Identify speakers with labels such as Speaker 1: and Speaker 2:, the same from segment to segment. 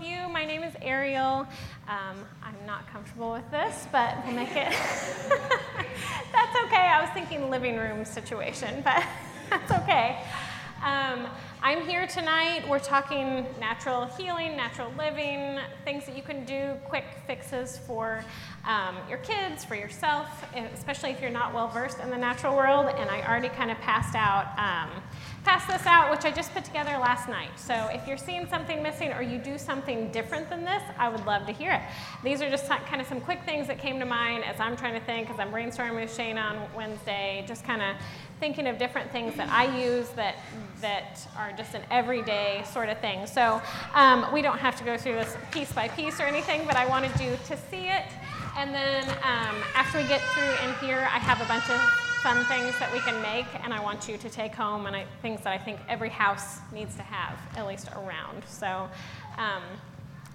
Speaker 1: of you. My name is Ariel. Um, I'm not comfortable with this, but we'll make it. that's okay. I was thinking living room situation, but that's okay. Um, I'm here tonight. We're talking natural healing, natural living, things that you can do, quick fixes for um, your kids, for yourself, especially if you're not well versed in the natural world. And I already kind of passed out. Passed this out, which I just put together last night. So if you're seeing something missing or you do something different than this, I would love to hear it. These are just kind of some quick things that came to mind as I'm trying to think, as I'm brainstorming with Shane on Wednesday, just kind of thinking of different things that I use that that are just an everyday sort of thing. So um, we don't have to go through this piece by piece or anything, but I wanted you to see it. And then um, after we get through in here, I have a bunch of fun things that we can make, and I want you to take home, and I, things that I think every house needs to have, at least around. So um,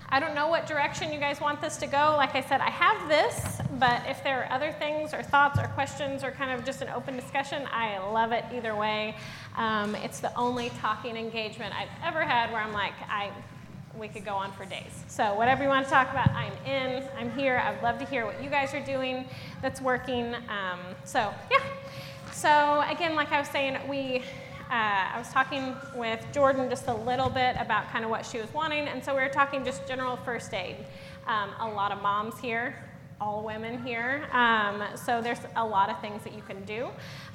Speaker 1: I don't know what direction you guys want this to go. Like I said, I have this, but if there are other things or thoughts or questions or kind of just an open discussion, I love it either way. Um, it's the only talking engagement I've ever had where I'm like, I we could go on for days. So, whatever you want to talk about, I'm in, I'm here. I'd love to hear what you guys are doing that's working. Um, so, yeah. So, again, like I was saying, we. Uh, I was talking with Jordan just a little bit about kind of what she was wanting, and so we were talking just general first aid. Um, a lot of moms here, all women here, um, so there's a lot of things that you can do.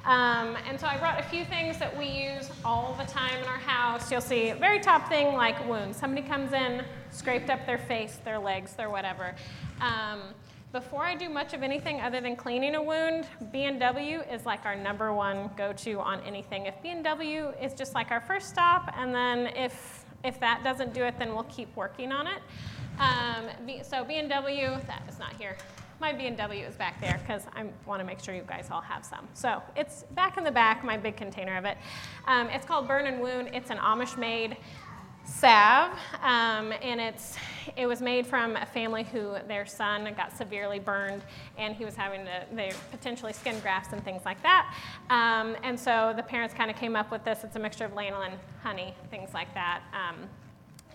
Speaker 1: Um, and so I brought a few things that we use all the time in our house. You'll see very top thing like wounds. Somebody comes in, scraped up their face, their legs, their whatever. Um, before I do much of anything other than cleaning a wound, B&W is like our number one go-to on anything. If B&W is just like our first stop, and then if if that doesn't do it, then we'll keep working on it. Um, so B&W, that is not here my B&W is back there because I want to make sure you guys all have some. So it's back in the back, my big container of it. Um, it's called Burn and Wound. It's an Amish-made salve, um, and it's it was made from a family who their son got severely burned, and he was having to they potentially skin grafts and things like that. Um, and so the parents kind of came up with this. It's a mixture of lanolin, honey, things like that. Um,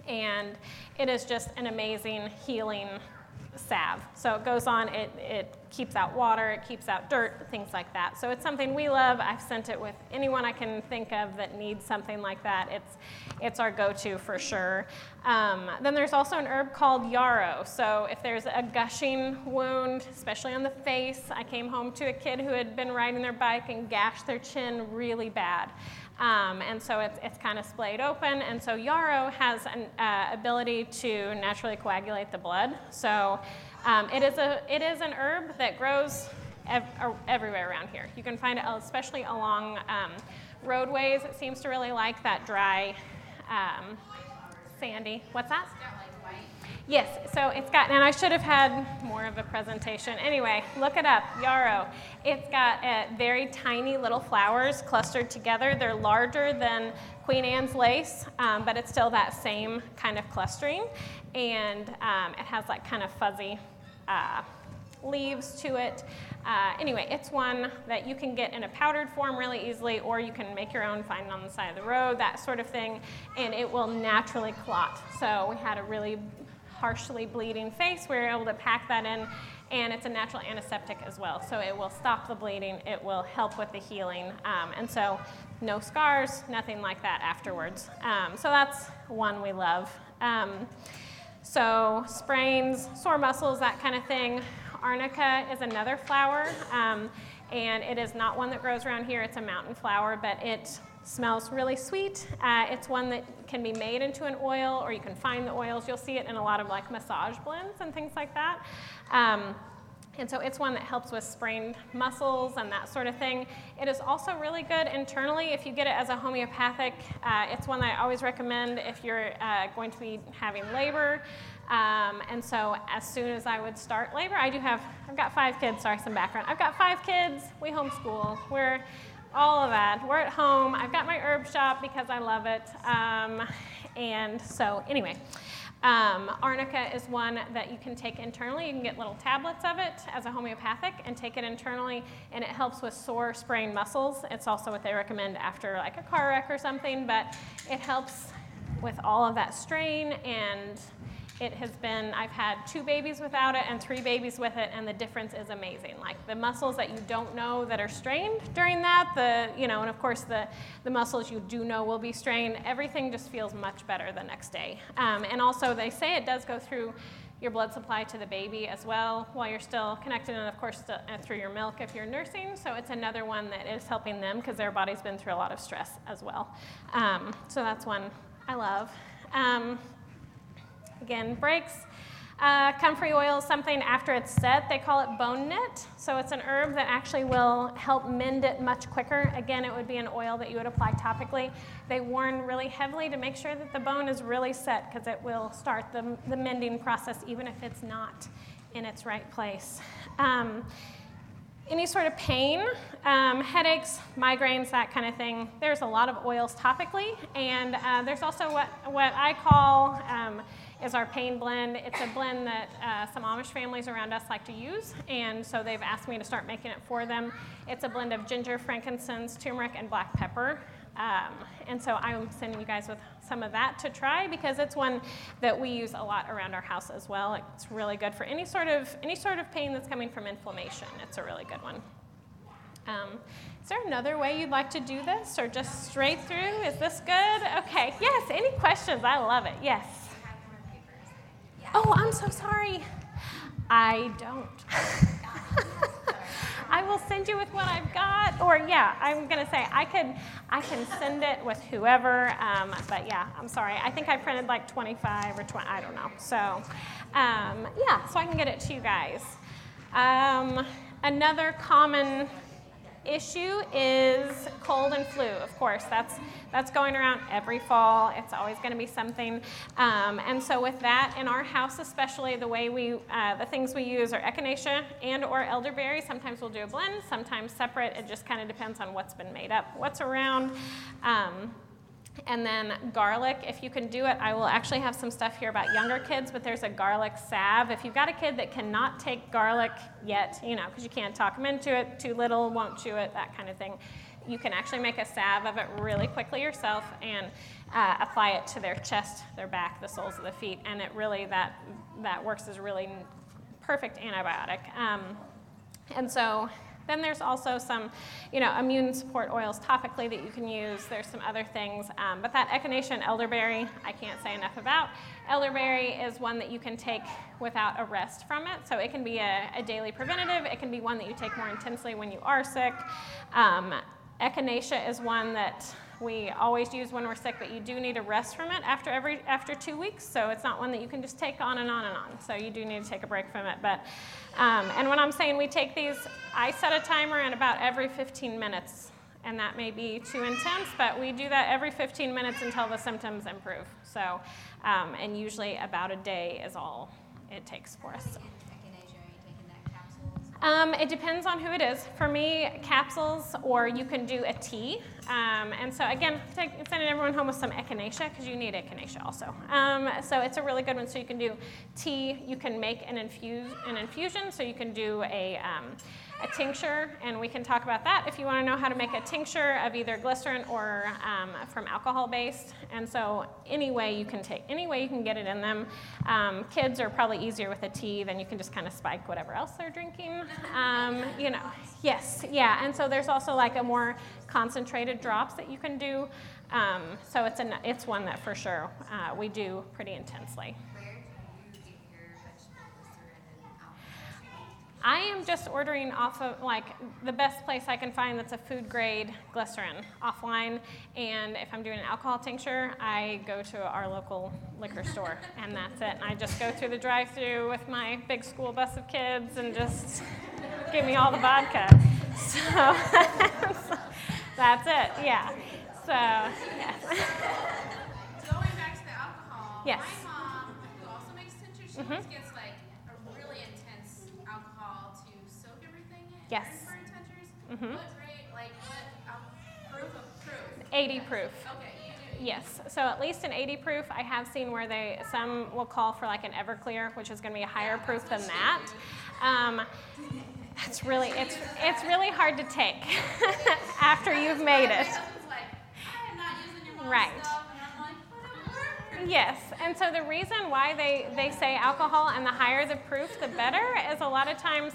Speaker 1: and it is just an amazing healing salve. So it goes on, it, it keeps out water, it keeps out dirt, things like that. So it's something we love. I've sent it with anyone I can think of that needs something like that. It's, it's our go to for sure. Um, then there's also an herb called yarrow. So if there's a gushing wound, especially on the face, I came home to a kid who had been riding their bike and gashed their chin really bad. Um, and so it's, it's kind of splayed open. And so yarrow has an uh, ability to naturally coagulate the blood. So um, it, is a, it is an herb that grows ev- everywhere around here. You can find it especially along um, roadways. It seems to really like that dry, um, sandy. What's that? Yes, so it's got, and I should have had more of a presentation. Anyway, look it up, yarrow. It's got uh, very tiny little flowers clustered together. They're larger than Queen Anne's lace, um, but it's still that same kind of clustering. And um, it has like kind of fuzzy uh, leaves to it. Uh, anyway, it's one that you can get in a powdered form really easily, or you can make your own, find it on the side of the road, that sort of thing, and it will naturally clot. So we had a really harshly bleeding face, we are able to pack that in, and it's a natural antiseptic as well. So it will stop the bleeding, it will help with the healing, um, and so no scars, nothing like that afterwards. Um, so that's one we love. Um, so sprains, sore muscles, that kind of thing. Arnica is another flower, um, and it is not one that grows around here. It's a mountain flower, but it Smells really sweet. Uh, it's one that can be made into an oil, or you can find the oils. You'll see it in a lot of like massage blends and things like that. Um, and so it's one that helps with sprained muscles and that sort of thing. It is also really good internally if you get it as a homeopathic. Uh, it's one that I always recommend if you're uh, going to be having labor. Um, and so as soon as I would start labor, I do have, I've got five kids, sorry, some background. I've got five kids, we homeschool. We're all of that. We're at home. I've got my herb shop because I love it. Um, and so, anyway, um, arnica is one that you can take internally. You can get little tablets of it as a homeopathic and take it internally, and it helps with sore, sprained muscles. It's also what they recommend after like a car wreck or something, but it helps with all of that strain and it has been, I've had two babies without it and three babies with it, and the difference is amazing. Like the muscles that you don't know that are strained during that, the, you know, and of course the, the muscles you do know will be strained, everything just feels much better the next day. Um, and also, they say it does go through your blood supply to the baby as well while you're still connected, and of course, uh, through your milk if you're nursing. So it's another one that is helping them because their body's been through a lot of stress as well. Um, so that's one I love. Um, again, breaks. Uh, comfrey oil is something after it's set, they call it bone knit. So it's an herb that actually will help mend it much quicker. Again, it would be an oil that you would apply topically. They warn really heavily to make sure that the bone is really set because it will start the, the mending process even if it's not in its right place. Um, any sort of pain, um, headaches, migraines, that kind of thing, there's a lot of oils topically. And uh, there's also what, what I call um, is our pain blend. It's a blend that uh, some Amish families around us like to use, and so they've asked me to start making it for them. It's a blend of ginger, frankincense, turmeric, and black pepper. Um, and so I'm sending you guys with some of that to try because it's one that we use a lot around our house as well. It's really good for any sort of any sort of pain that's coming from inflammation. It's a really good one. Um, is there another way you'd like to do this, or just straight through? Is this good? Okay. Yes. Any questions? I love it. Yes. Oh, I'm so sorry. I don't. I will send you with what I've got, or yeah, I'm gonna say I could, I can send it with whoever. Um, but yeah, I'm sorry. I think I printed like 25 or 20. I don't know. So um, yeah, so I can get it to you guys. Um, another common issue is cold and flu. Of course, that's that's going around every fall. It's always going to be something. Um, and so with that, in our house especially, the way we uh, the things we use are echinacea and or elderberry. Sometimes we'll do a blend, sometimes separate. It just kind of depends on what's been made up, what's around. Um, and then garlic, if you can do it, I will actually have some stuff here about younger kids, but there's a garlic salve. If you've got a kid that cannot take garlic yet, you know, because you can't talk them into it, too little, won't chew it, that kind of thing, you can actually make a salve of it really quickly yourself and uh, apply it to their chest, their back, the soles of the feet, and it really, that, that works as a really perfect antibiotic. Um, and so then there's also some, you know, immune support oils topically that you can use. There's some other things, um, but that echinacea and elderberry, I can't say enough about. Elderberry is one that you can take without a rest from it, so it can be a, a daily preventative. It can be one that you take more intensely when you are sick. Um, echinacea is one that we always use when we're sick, but you do need a rest from it after every after two weeks. So it's not one that you can just take on and on and on. So you do need to take a break from it. But um, and when I'm saying we take these, I set a timer and about every 15 minutes, and that may be too intense, but we do that every 15 minutes until the symptoms improve. So um, and usually about a day is all it takes for us. So. Um, it depends on who it is. For me, capsules, or you can do a tea. Um, and so again, take, sending everyone home with some echinacea because you need echinacea also. Um, so it's a really good one. So you can do tea. You can make an infuse an infusion. So you can do a um, a tincture, and we can talk about that if you want to know how to make a tincture of either glycerin or um, from alcohol based. And so, any way you can take, any way you can get it in them. Um, kids are probably easier with a tea, then you can just kind of spike whatever else they're drinking. Um, you know, yes, yeah. And so, there's also like a more concentrated drops that you can do. Um, so, it's, an, it's one that for sure uh, we do pretty intensely. I am just ordering off of like the best place I can find that's a food grade glycerin offline. And if I'm doing an alcohol tincture, I go to our local liquor store, and that's it. And I just go through the drive through with my big school bus of kids and just give me all the vodka. So, that's it, yeah. So, yes.
Speaker 2: Going back to the alcohol,
Speaker 1: yes.
Speaker 2: my mom, who also makes tinctures, she mm-hmm. gets
Speaker 1: Yes.
Speaker 2: Mm-hmm. What grade, like what proof of proof?
Speaker 1: 80 proof.
Speaker 2: Okay.
Speaker 1: Yes, so at least an 80 proof. I have seen where they some will call for like an Everclear, which is going to be a higher yeah, proof than that. Um, that's really it's it's really hard to take after you've made it. Right. Yes, and so the reason why they, they say alcohol and the higher the proof, the better, is a lot of times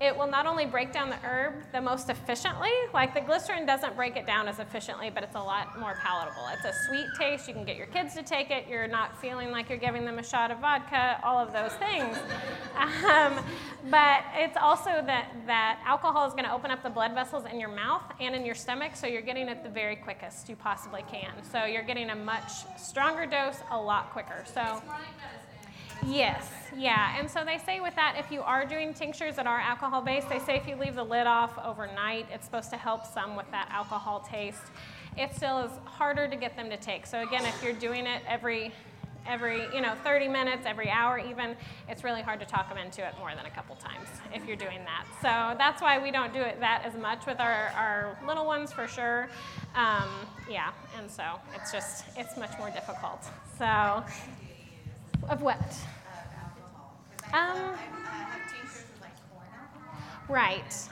Speaker 1: it will not only break down the herb the most efficiently, like the glycerin doesn't break it down as efficiently, but it's a lot more palatable. It's a sweet taste. You can get your kids to take it. You're not feeling like you're giving them a shot of vodka, all of those things. Um, but it's also that, that alcohol is going to open up the blood vessels in your mouth and in your stomach, so you're getting it the very quickest you possibly can. So you're getting a much stronger dose a lot quicker. So. Yes, yeah. And so they say with that, if you are doing tinctures that are alcohol based, they say if you leave the lid off overnight, it's supposed to help some with that alcohol taste. It still is harder to get them to take. So again, if you're doing it every every you know 30 minutes every hour even it's really hard to talk them into it more than a couple times if you're doing that so that's why we don't do it that as much with our, our little ones for sure um, yeah and so it's just it's much more difficult so of what? Um, right.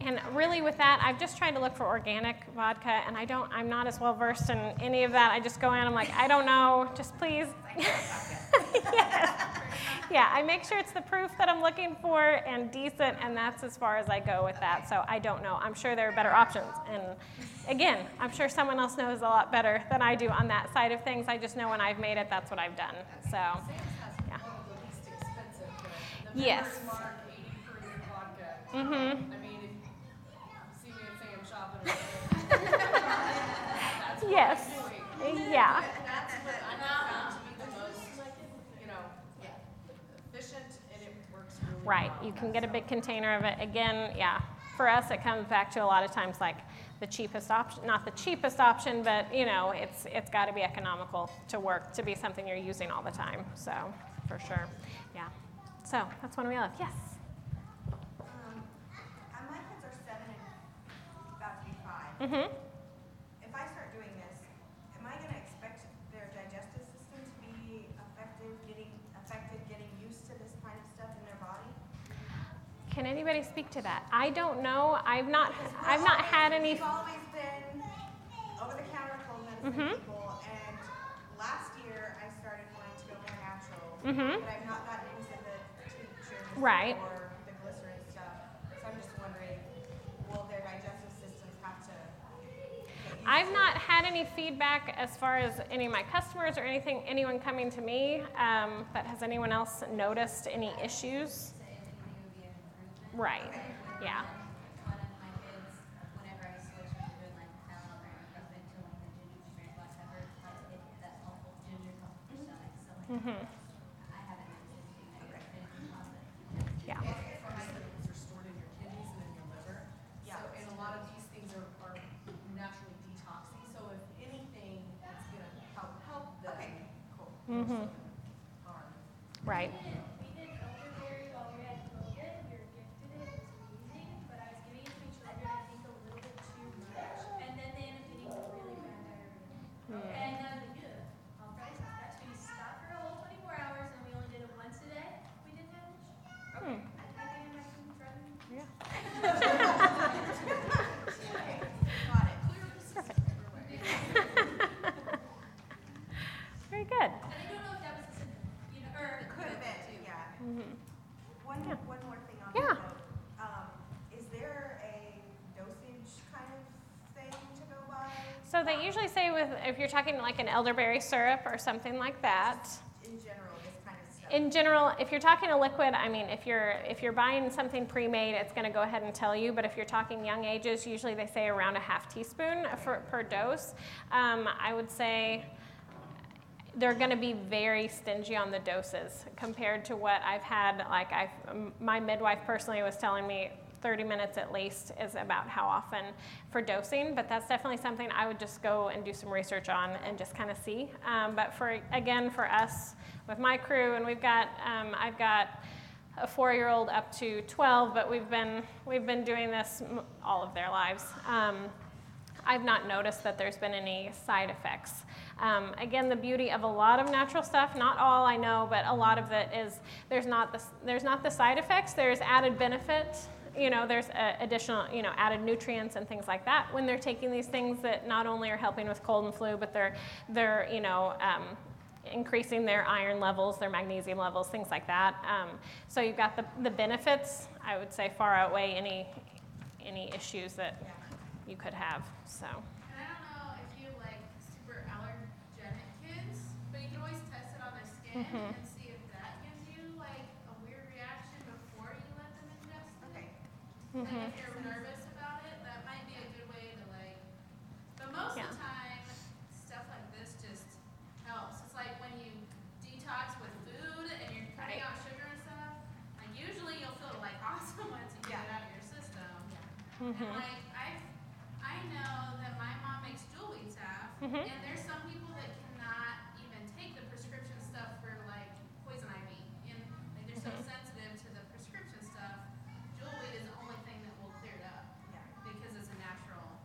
Speaker 1: And really, with that, I've just tried to look for organic vodka, and I don't. I'm not as well versed in any of that. I just go in. I'm like, I don't know. Just please. yeah. yeah. I make sure it's the proof that I'm looking for and decent, and that's as far as I go with that. So I don't know. I'm sure there are better options, and again, I'm sure someone else knows a lot better than I do on that side of things. I just know when I've made it, that's what I've done. So, yeah. Yes. Mm-hmm. Yes. Yeah. Right. You can get a big container of it. Again, yeah. For us, it comes back to a lot of times like the cheapest option, not the cheapest option, but you know, it's it's got to be economical to work to be something you're using all the time. So, for sure. Yeah. So, that's one we love. Yes.
Speaker 3: Mm-hmm. If I start doing this, am I going to expect their digestive system to be effective, getting affected, getting used to this kind of stuff in their body?
Speaker 1: Can anybody speak to that? I don't know. I've not. I've not had any.
Speaker 3: We've always been over-the-counter cold medicine mm-hmm. people, and last year I started wanting to go more natural, mm-hmm. but I've not gotten into the tinctures
Speaker 1: right.
Speaker 3: or
Speaker 1: I've not had any feedback as far as any of my customers or anything, anyone coming to me. Um, but has anyone else noticed any issues? Right. Yeah. Mm-hmm. Mm-hmm. Right. They usually say with if you're talking like an elderberry syrup or something like that.
Speaker 3: In general, this kind of stuff.
Speaker 1: In general, if you're talking a liquid, I mean, if you're if you're buying something pre-made, it's going to go ahead and tell you. But if you're talking young ages, usually they say around a half teaspoon for, per dose. Um, I would say they're going to be very stingy on the doses compared to what I've had. Like I, my midwife personally was telling me 30 minutes at least is about how often for dosing, but that's definitely something I would just go and do some research on and just kind of see. Um, but for again, for us with my crew, and we've got, um, I've got a four-year-old up to 12, but we've been we've been doing this all of their lives. Um, I've not noticed that there's been any side effects. Um, again, the beauty of a lot of natural stuff, not all I know, but a lot of it is there's not the, there's not the side effects, there's added benefit you know, there's additional, you know, added nutrients and things like that when they're taking these things that not only are helping with cold and flu, but they're, they're you know, um, increasing their iron levels, their magnesium levels, things like that. Um, so you've got the, the benefits, I would say, far outweigh any, any issues that you could have. So.
Speaker 2: I don't know if you like super allergenic kids, but you can always test it on their skin and I don't know if you
Speaker 3: have
Speaker 2: like super allergenic kids, but you can always
Speaker 3: test
Speaker 2: it on their skin
Speaker 1: Mhm.
Speaker 2: and see if that gives you like a weird reaction before you let them ingest it. Okay. Like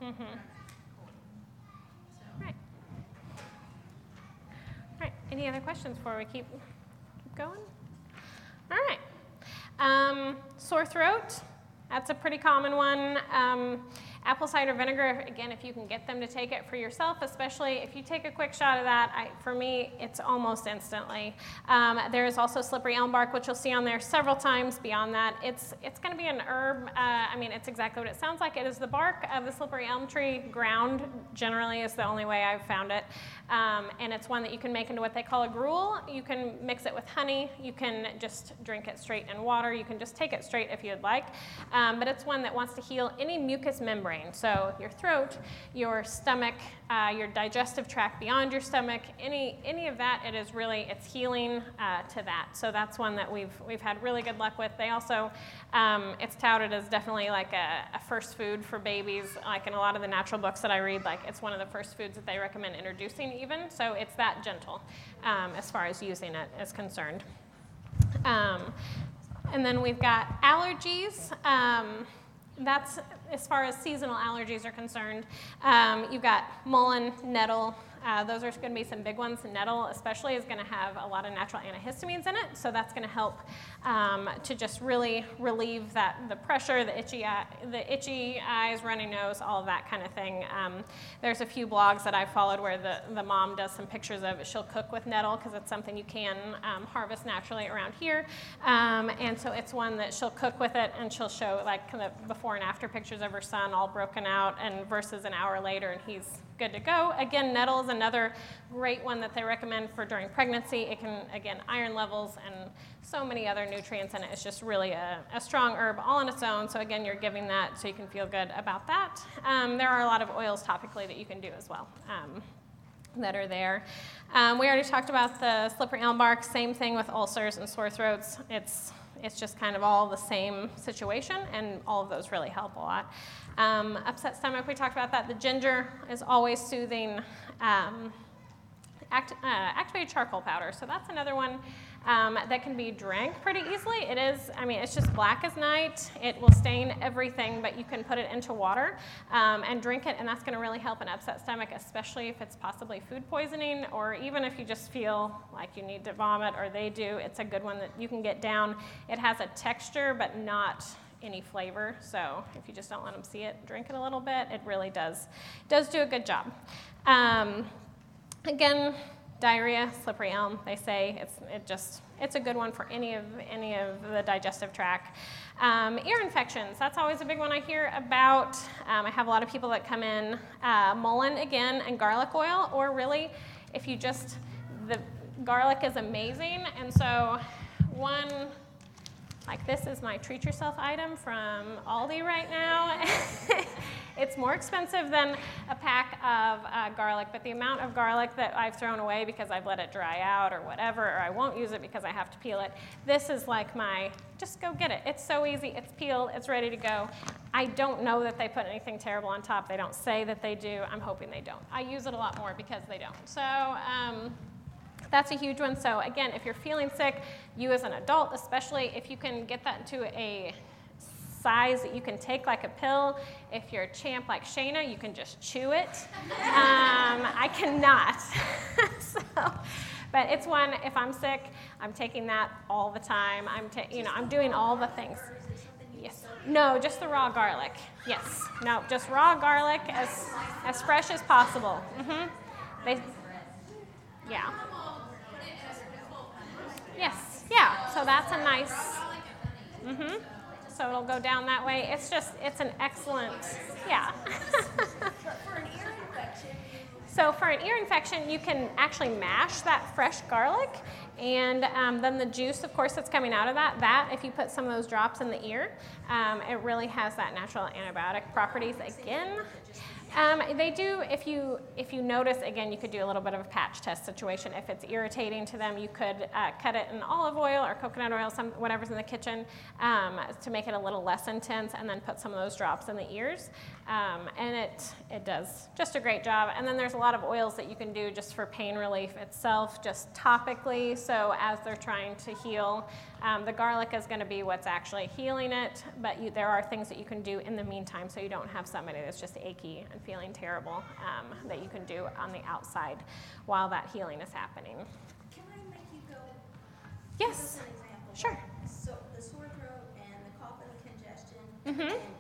Speaker 1: Mhm. Right. All right. Any other questions before we keep, keep going? All right. Um, sore throat. That's a pretty common one. Um, apple cider vinegar, again, if you can get them to take it for yourself, especially if you take a quick shot of that, I, for me, it's almost instantly. Um, there is also slippery elm bark, which you'll see on there several times beyond that. It's, it's going to be an herb. Uh, I mean, it's exactly what it sounds like. It is the bark of the slippery elm tree. Ground generally is the only way I've found it. Um, and it's one that you can make into what they call a gruel. You can mix it with honey. You can just drink it straight in water. You can just take it straight if you'd like. Um, but it's one that wants to heal any mucous membrane. So your throat, your stomach, uh, your digestive tract beyond your stomach, any any of that. It is really it's healing uh, to that. So that's one that we've we've had really good luck with. They also um, it's touted as definitely like a, a first food for babies. Like in a lot of the natural books that I read, like it's one of the first foods that they recommend introducing even. So it's that gentle um, as far as using it is concerned. Um, and then we've got allergies. Um, that's as far as seasonal allergies are concerned. Um, you've got mullein, nettle. Uh, those are going to be some big ones. Nettle, especially, is going to have a lot of natural antihistamines in it, so that's going to help um, to just really relieve that the pressure, the itchy, eye, the itchy eyes, runny nose, all of that kind of thing. Um, there's a few blogs that I followed where the, the mom does some pictures of it. She'll cook with nettle because it's something you can um, harvest naturally around here, um, and so it's one that she'll cook with it and she'll show like of before and after pictures of her son all broken out, and versus an hour later and he's good to go. Again, nettle is another great one that they recommend for during pregnancy. It can, again, iron levels and so many other nutrients in it. It's just really a, a strong herb all on its own. So, again, you're giving that so you can feel good about that. Um, there are a lot of oils topically that you can do as well. Um, that are there. Um, we already talked about the slippery elm bark. Same thing with ulcers and sore throats. It's it's just kind of all the same situation, and all of those really help a lot. Um, upset stomach, we talked about that. The ginger is always soothing. Um, act, uh, activated charcoal powder, so that's another one um, that can be drank pretty easily. It is, I mean, it's just black as night. It will stain everything, but you can put it into water um, and drink it, and that's going to really help an upset stomach, especially if it's possibly food poisoning, or even if you just feel like you need to vomit, or they do. It's a good one that you can get down. It has a texture, but not any flavor. So if you just don't let them see it, drink it a little bit. It really does does do a good job. Um, again, diarrhea, slippery elm. They say it's it just it's a good one for any of any of the digestive tract. Um, ear infections. That's always a big one I hear about. Um, I have a lot of people that come in uh, again and garlic oil, or really, if you just the garlic is amazing, and so one like this is my treat yourself item from Aldi right now. it's more expensive than a pack of uh, garlic, but the amount of garlic that I've thrown away because I've let it dry out or whatever, or I won't use it because I have to peel it, this is like my just go get it. It's so easy, it's peeled, it's ready to go. I don't know that they put anything terrible on top. They don't say that they do. I'm hoping they don't. I use it a lot more because they don't. So, um, that's a huge one. So again, if you're feeling sick, you as an adult, especially if you can get that into a size that you can take like a pill. If you're a champ like Shayna, you can just chew it. Um, I cannot. so, but it's one. If I'm sick, I'm taking that all the time. I'm, ta- you know, I'm doing all the things. Yes. No, just the raw garlic. Yes. No, just raw garlic as as fresh as possible. Mm-hmm. They. Yeah. Yes. Yeah. So that's a nice. mm-hmm. So it'll go down that way. It's just it's an excellent. Yeah. So for an ear infection, you can actually mash that fresh garlic, and um, then the juice, of course, that's coming out of that. That, if you put some of those drops in the ear, um, it really has that natural antibiotic properties again. Um, they do. If you if you notice, again, you could do a little bit of a patch test situation. If it's irritating to them, you could uh, cut it in olive oil or coconut oil, some whatever's in the kitchen, um, to make it a little less intense, and then put some of those drops in the ears. Um, and it it does just a great job. And then there's a lot of oils that you can do just for pain relief itself, just topically. So as they're trying to heal, um, the garlic is going to be what's actually healing it. But you, there are things that you can do in the meantime, so you don't have somebody that's just achy and feeling terrible um, that you can do on the outside while that healing is happening.
Speaker 3: can I make you go?
Speaker 1: Yes.
Speaker 3: Give us an example.
Speaker 1: Sure.
Speaker 3: So the sore throat and the cough and the congestion
Speaker 1: Mhm.
Speaker 3: and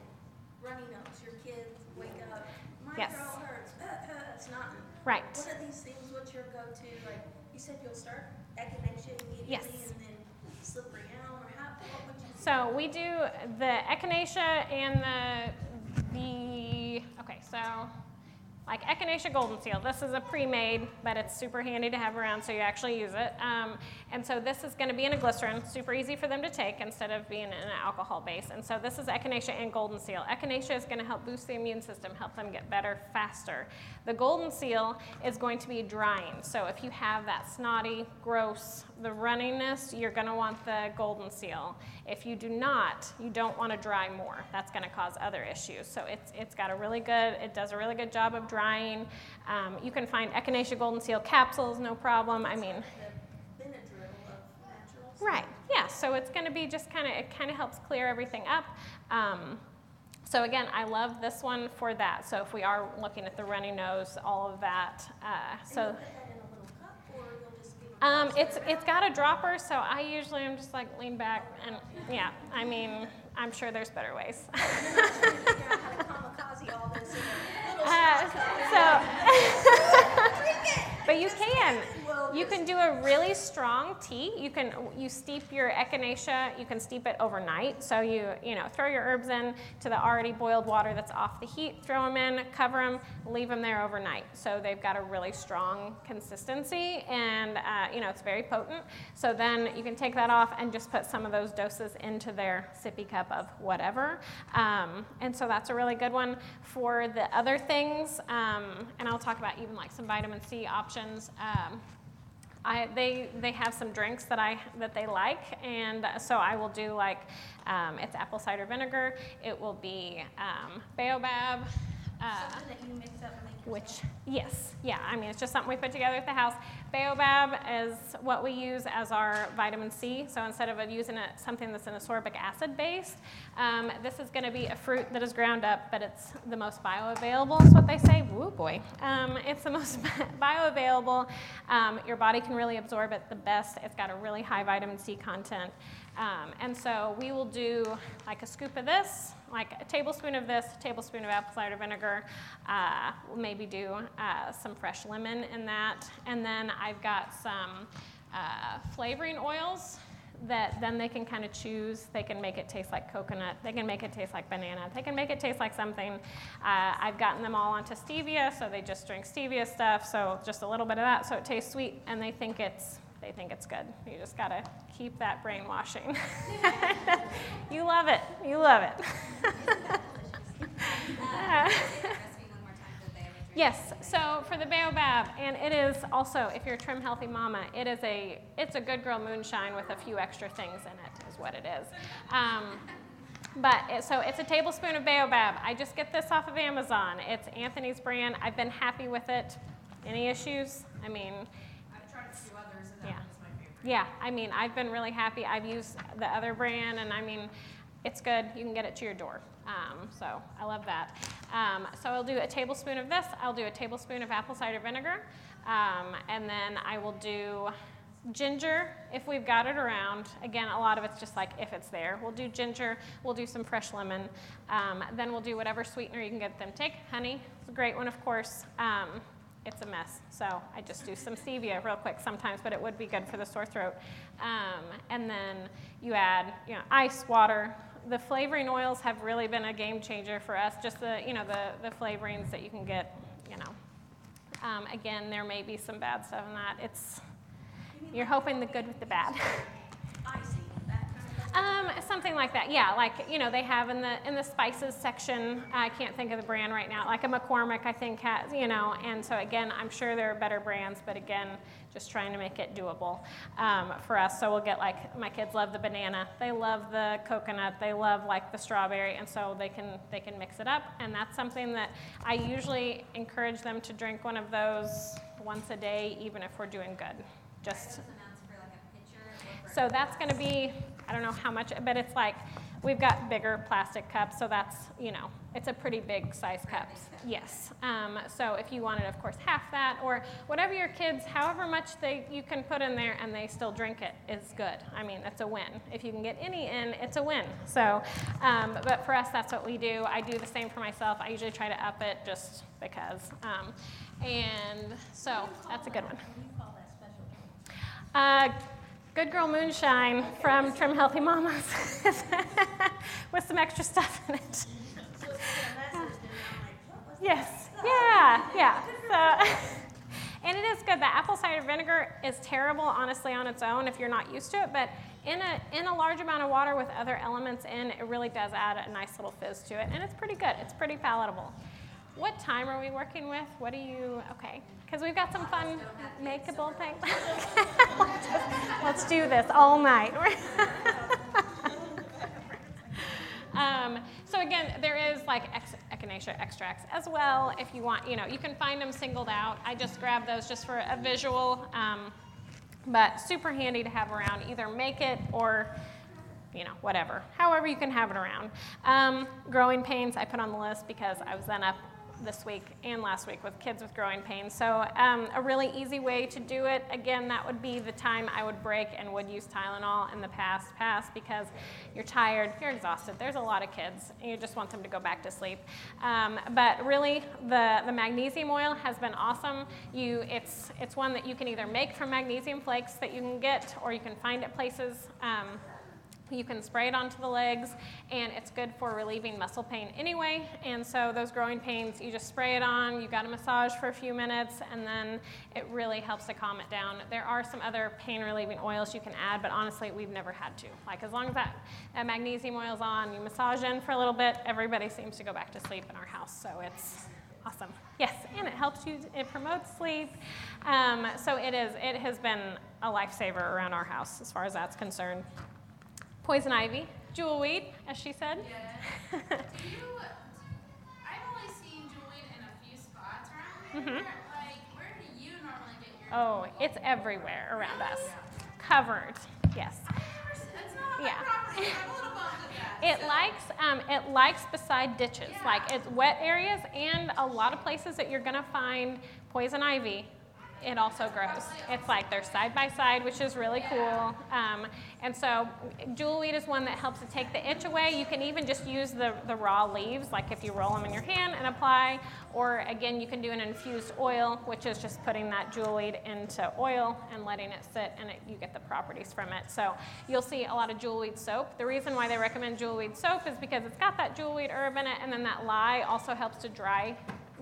Speaker 3: runny nose. Your kids wake up. My
Speaker 1: Yes.
Speaker 3: throat hurts. it's not.
Speaker 1: Right.
Speaker 3: What are these things? What's your go-to? Like you said, you'll start echinacea immediately
Speaker 1: Yes.
Speaker 3: and then slippery elm, or how? What would you? do?
Speaker 1: So we do the echinacea and the the okay. So like echinacea golden seal. This is a pre-made, but it's super handy to have around, so you actually use it. Um, and so this is going to be in a glycerin, super easy for them to take instead of being in an alcohol base. And so this is echinacea and golden seal. Echinacea is going to help boost the immune system, help them get better faster. The golden seal is going to be drying. So if you have that snotty, gross, the runniness, you're going to want the golden seal. If you do not, you don't want to dry more. That's going to cause other issues. So it's it's got a really good, it does a really good job of drying. Um, you can find echinacea golden seal capsules, no problem. I mean, Right. Yeah. So it's going to be just kind of it kind of helps clear everything up. Um, so again, I love this one for that. So if we are looking at the runny nose, all of that. Uh, so.
Speaker 3: you'll put that in a little cup, or you'll just give them.
Speaker 1: Um, it's it's got a dropper, so I usually am just like lean back and yeah. I mean, I'm sure there's better ways.
Speaker 3: out. Figure out how to kamikaze all this in a little
Speaker 1: Uh, so, but you can. You can do a really strong tea. You can you steep your echinacea. You can steep it overnight. So you you know throw your herbs in to the already boiled water that's off the heat. Throw them in, cover them, leave them there overnight. So they've got a really strong consistency, and uh, you know it's very potent. So then you can take that off and just put some of those doses into their sippy cup of whatever. Um, and so that's a really good one for the other things. Um, and I'll talk about even like some vitamin C options. Um, I, they, they have some drinks that I that they like, and so I will do like um, it's apple cider vinegar. It will be um, baobab. Uh,
Speaker 3: Something that you mix up
Speaker 1: which, yes, yeah, I mean, it's just something we put together at the house. Baobab is what we use as our vitamin C. So instead of using something that's an ascorbic acid based, um, this is going to be a fruit that is ground up, but it's the most bioavailable, is what they say. Woo boy. Um, it's the most bioavailable. Um, your body can really absorb it the best. It's got a really high vitamin C content. Um, and so we will do like a scoop of this, like a tablespoon of this, a tablespoon of apple cider vinegar. Uh, maybe do uh, some fresh lemon in that. And then I've got some uh, flavoring oils that then they can kind of choose. They can make it taste like coconut. They can make it taste like banana. They can make it taste like something. Uh, I've gotten them all onto stevia, so they just drink stevia stuff. So just a little bit of that, so it tastes sweet, and they think it's they think it's good. You just gotta keep that brainwashing. you love it. You love it. Yes, so for the baobab, and it is also, if you're a trim healthy mama, it is a, it's a good girl moonshine with a few extra things in it, is what it is. Um, but it, so it's a tablespoon of baobab. I just get this off of Amazon. It's Anthony's brand. I've been happy with it. Any issues? I mean,
Speaker 2: I've tried a few others and
Speaker 1: Yeah.
Speaker 2: that was my favorite.
Speaker 1: Yeah, I mean, I've been really happy. I've used the other brand, and I mean, it's good. You can get it to your door. Um, so I love that. Um, so I'll do a tablespoon of this. I'll do a tablespoon of apple cider vinegar, um, and then I will do ginger, if we've got it around, again, a lot of it's just like if it's there. We'll do ginger, we'll do some fresh lemon, um, then we'll do whatever sweetener you can get them. Take honey, it's a great one, of course. It's a mess, so I just do some stevia real quick sometimes, but it would be good for the sore throat. Um, and then you add, you know, ice, water. The flavoring oils have really been a game changer for us. Just the, you know, the, the flavorings that you can get, you know. Um, again, there may be some bad stuff in that. It's you're hoping the good with the bad.
Speaker 3: Icy, that kind of
Speaker 1: Um, something like that, yeah. Like you know, they have in the in the spices section. I can't think of the brand right now. Like a McCormick, I think has you know. And so again, I'm sure there are better brands, but again, just trying to make it doable um, for us. So we'll get like my kids love the banana, they love the coconut, they love like the strawberry, and so they can they can mix it up. And that's something that I usually encourage them to drink one of those once a day, even if we're doing good. Just so that's going to be, I don't know how much, but it's like, we've got bigger plastic cups, so that's, you know, it's a pretty big size cup. Yes. Um, so if you wanted, of course, half that, or whatever your kids, however much they you can put in there and they still drink it is good. I mean, that's a win. If you can get any in, it's a win. So, um, but for us, that's what we do. I do the same for myself. I usually try to up it just because. Um, and so that's a good one. Uh, Good Girl Moonshine from Trim Healthy Mamas with some extra stuff in it.
Speaker 3: So it's still message, and I'm like,
Speaker 1: Yes, yeah, yeah. So, and it is good. The apple cider vinegar is terrible, honestly, on its own if you're not used to it. But in a in a large amount of water with other elements in, it really does add a nice little fizz to it, and it's pretty good. It's pretty palatable. What time are we working with? What do you? Okay, because we've got some fun makeable things. Let's do this all night. Um, so again, there is like ex- echinacea extracts as well. If you want, you know, you can find them singled out. I just grabbed those just for a visual, um, but super handy to have around. Either make it or, you know, whatever. However, you can have it around. Um, growing pains I put on the list because I was then up this week and last week with kids with growing pains. So um, a really easy way to do it, again, that would be the time I would break and would use Tylenol in the past, past because you're tired, you're exhausted. There's a lot of kids, and you just want them to go back to sleep. Um, but really, the, the magnesium oil has been awesome. You, it's, it's one that you can either make from magnesium flakes that you can get, or you can find at places. Um, you can spray it onto the legs, and it's good for relieving muscle pain anyway. And so, those growing pains, you just spray it on, you got a massage for a few minutes, and then it really helps to calm it down. There are some other pain relieving oils you can add, but honestly, we've never had to. Like, as long as that, that magnesium oil's on, you massage in for a little bit, everybody seems to go back to sleep in our house. So, it's awesome. Yes, and it helps you, it promotes sleep. Um, so, it is, it has been a lifesaver around our house as far as that's concerned. Poison ivy, jewelweed, as she said.
Speaker 2: Yeah. Do you? I've only seen jewelweed in a few spots around here. Like, where do you normally get your?
Speaker 1: oh, it's everywhere around us. Covered, yes.
Speaker 2: I've never seen. It's not on
Speaker 1: Yeah.
Speaker 2: my property. I'm a little bummed at that.
Speaker 1: It
Speaker 2: so-
Speaker 1: likes um, it likes beside ditches,
Speaker 2: Yeah.
Speaker 1: like it's wet areas, and a lot of places that you're gonna find poison ivy. It also grows. It's like they're side by side, which is really cool. Um, and so, jewelweed is one that helps to take the itch away. You can even just use the, the raw leaves, like if you roll them in your hand and apply. Or again, you can do an infused oil, which is just putting that jewelweed into oil and letting it sit, and it, you get the properties from it. So you'll see a lot of jewelweed soap. The reason why they recommend jewelweed soap is because it's got that jewelweed herb in it, and then that lye also helps to dry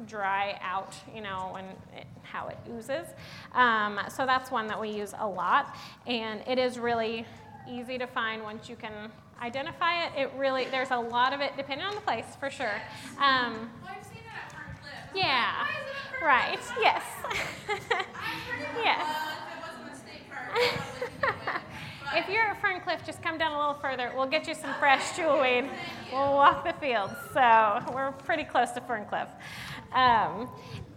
Speaker 1: dry out, you know, and it, how it oozes. Um, so that's one that we use a lot, and it is really easy to find once you can identify it. It really there's a lot of it depending on the place for sure. Um,
Speaker 2: Well, I've seen it at Ferne Clyffe.
Speaker 1: Yeah,
Speaker 2: Like, Why is it at Ferne Clyffe?
Speaker 1: right. Yes.
Speaker 2: I've heard of it.
Speaker 1: Yes.
Speaker 2: If it wasn't a state park, I probably could do it. But
Speaker 1: If you're at Ferne Clyffe, just come down a little further. We'll get you some fresh jewelweed. We'll walk the fields. So we're pretty close to Ferne Clyffe. Um,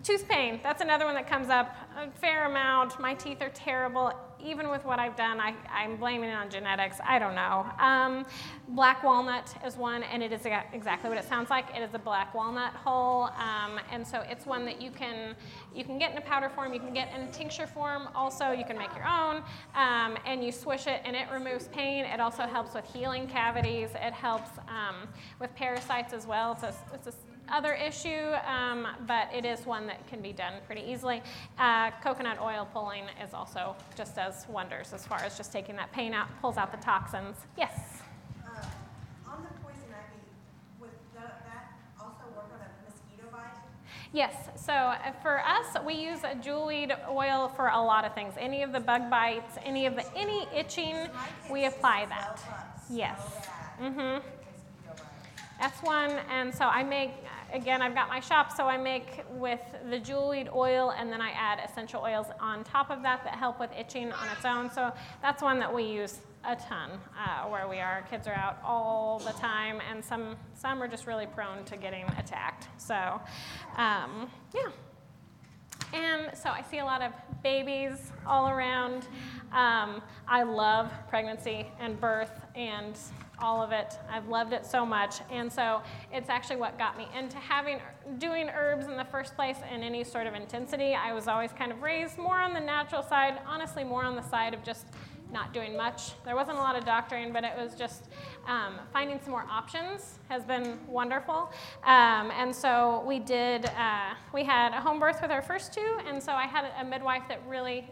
Speaker 1: tooth pain, that's another one that comes up a fair amount. My teeth are terrible. Even with what I've done, I, I'm blaming it on genetics. I don't know. Um, black walnut is one, and it is exactly what it sounds like. It is a black walnut hull, um, and so it's one that you can you can get in a powder form, you can get in a tincture form. Also, you can make your own, um, and you swish it, and it removes pain. It also helps with healing cavities. It helps um, with parasites as well. It's a, it's a other issue, um, but it is one that can be done pretty easily. Uh, coconut oil pulling is also just does wonders as far as just taking that pain out, pulls out the toxins. Yes.
Speaker 3: Uh, on the poison ivy, would the, that also work on a mosquito bite?
Speaker 1: Yes. So uh, for us, we use a jewelweed oil for a lot of things. Any of the bug bites, any of the any itching, we apply that. Yes. Mm-hmm. That's one, and so I make again, I've got my shop, so I make with the jewelweed oil, and then I add essential oils on top of that that help with itching on its own. So that's one that we use a ton uh, where we are. Kids are out all the time, and some some are just really prone to getting attacked. So, um, yeah. And so I see a lot of babies all around. Um, I love pregnancy and birth and all of it. I've loved it so much. And so it's actually what got me into having doing herbs in the first place in any sort of intensity. I was always kind of raised more on the natural side, honestly, more on the side of just not doing much. There wasn't a lot of doctoring, but it was just um, finding some more options has been wonderful. Um, and so we did, uh, we had a home birth with our first two, and so I had a midwife that really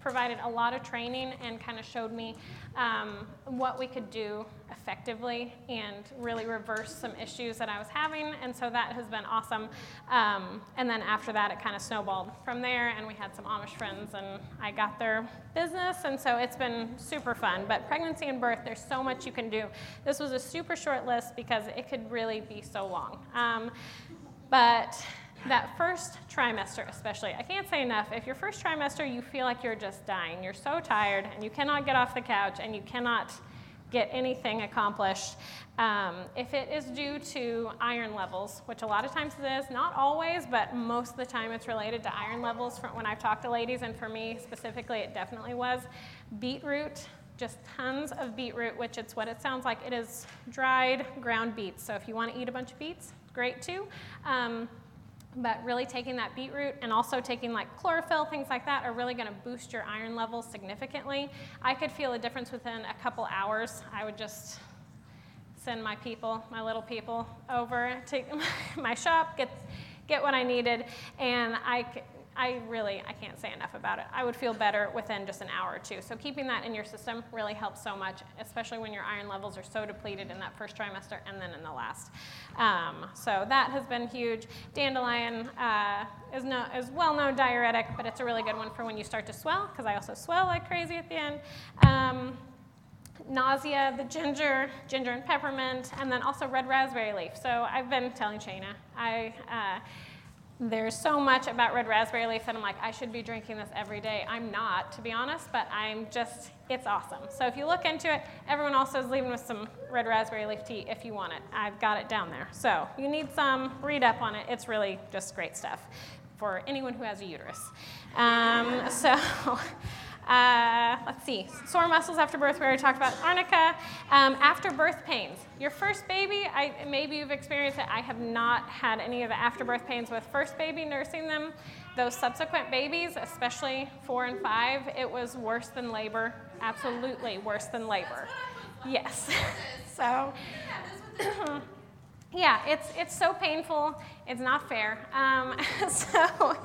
Speaker 1: provided a lot of training and kind of showed me um, what we could do effectively and really reverse some issues that I was having. And so that has been awesome. Um, and then after that, it kind of snowballed from there, and we had some Amish friends, and I got their business. And so it's been super fun. But pregnancy and birth, there's so much you can do. This was a super short list because it could really be so long. Um, but that first trimester, especially, I can't say enough. If your first trimester you feel like you're just dying, you're so tired, and you cannot get off the couch, and you cannot get anything accomplished, um, if it is due to iron levels, which a lot of times it is, not always, but most of the time it's related to iron levels from when I've talked to ladies, and for me specifically, it definitely was. Beetroot, just tons of beetroot, which it's what it sounds like. It is dried ground beets. So if you want to eat a bunch of beets, great too. Um, but really taking that beetroot and also taking like chlorophyll, things like that, are really going to boost your iron levels significantly. I could feel a difference within a couple hours. I would just send my people, my little people, over to my shop, get get what I needed, and I I really, I can't say enough about it. I would feel better within just an hour or two. So keeping that in your system really helps so much, especially when your iron levels are so depleted in that first trimester and then in the last. Um, so that has been huge. Dandelion uh, is, no, is well-known diuretic, but it's a really good one for when you start to swell, because I also swell like crazy at the end. Um, nausea, the ginger, ginger and peppermint, and then also red raspberry leaf. So I've been telling Shayna, I. Uh, there's so much about red raspberry leaf that I'm like, I should be drinking this every day. I'm not, to be honest, but I'm just, it's awesome. So if you look into it, everyone also is leaving with some red raspberry leaf tea if you want it. I've got it down there. So you need some, read up on it. It's really just great stuff for anyone who has a uterus. Um, so. Uh, let's see, sore muscles after birth, we already talked about arnica. Um, after birth pains, your first baby, I, maybe you've experienced it. I have not had any of the after birth pains with first baby nursing them. Those subsequent babies, especially four and five, it was worse than labor, absolutely worse than labor. Yes. so, yeah, it's, it's so painful, it's not fair. Um, so,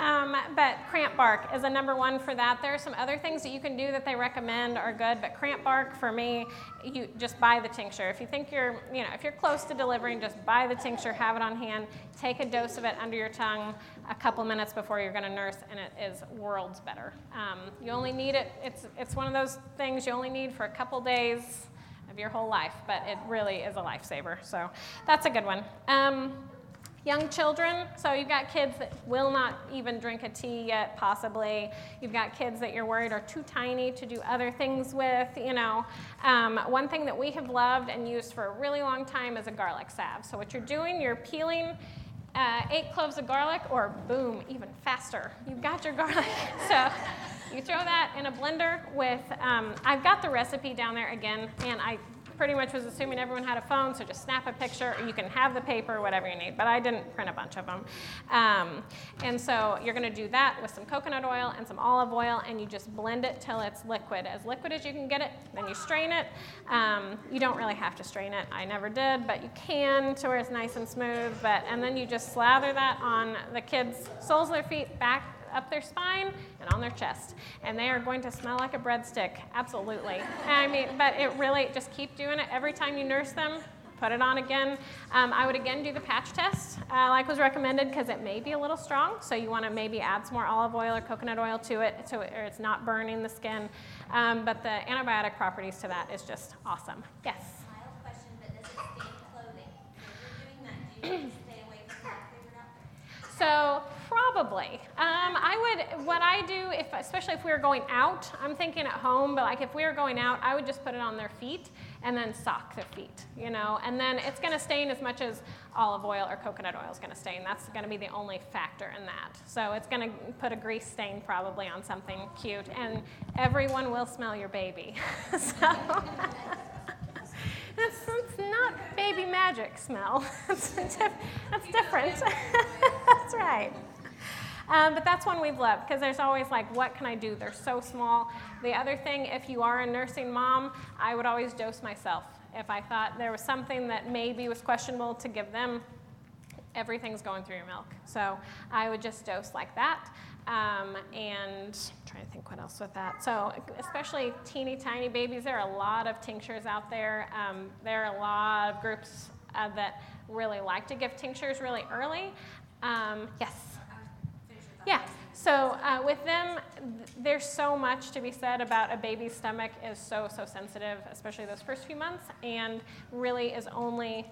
Speaker 1: um, but cramp bark is a number one for that. There are some other things that you can do that they recommend are good, but cramp bark for me, you just buy the tincture. If you think you're, you know, if you're close to delivering, just buy the tincture, have it on hand, take a dose of it under your tongue a couple minutes before you're going to nurse, and it is worlds better. Um, you only need it. It's it's one of those things you only need for a couple days of your whole life, but it really is a lifesaver. So that's a good one. Um, Young children, so you've got kids that will not even drink a tea yet, possibly. You've got kids that you're worried are too tiny to do other things with, you know. Um, one thing that we have loved and used for a really long time is a garlic salve. So what you're doing, you're peeling uh, eight cloves of garlic, or boom, even faster, you've got your garlic. so you throw that in a blender with, um, I've got the recipe down there again, and I pretty much was assuming everyone had a phone, so just snap a picture. You can have the paper, whatever you need, but I didn't print a bunch of them. Um, and so you're going to do that with some coconut oil and some olive oil, and you just blend it till it's liquid, as liquid as you can get it. Then you strain it. Um, you don't really have to strain it. I never did, but you can to where it's nice and smooth. But and then you just slather that on the kids' soles of their feet, back up their spine and on their chest. And they are going to smell like a breadstick, absolutely. I mean, but it really, just keep doing it every time you nurse them. Put it on again. Um, I would again do the patch test, uh, like was recommended, because it may be a little strong. So you want to maybe add some more olive oil or coconut oil to it, so it, or it's not burning the skin. Um, but the antibiotic properties to that is just awesome. Yes.
Speaker 4: Question, but does it stain clothing? If you're doing that, do you stay away from black paper out there?
Speaker 1: So probably. Um, I would. What I do, if especially if we were going out, I'm thinking at home, but like if we were going out, I would just put it on their feet and then sock their feet. You know, and then it's going to stain as much as olive oil or coconut oil is going to stain. That's going to be the only factor in that. So it's going to put a grease stain probably on something cute, and everyone will smell your baby. so. That's, that's not baby magic smell. that's, that's different. that's right. Um, but that's one we've loved because there's always like, what can I do? They're so small. The other thing, if you are a nursing mom, I would always dose myself. If I thought there was something that maybe was questionable to give them, everything's going through your milk. So I would just dose like that. Um, and I'm trying to think what else with that. So, especially teeny tiny babies, there are a lot of tinctures out there. Um, there are a lot of groups uh, that really like to give tinctures really early. Um, yes. Yeah. So uh, with them, th- there's so much to be said about a baby's stomach is so so sensitive, especially those first few months, and really is only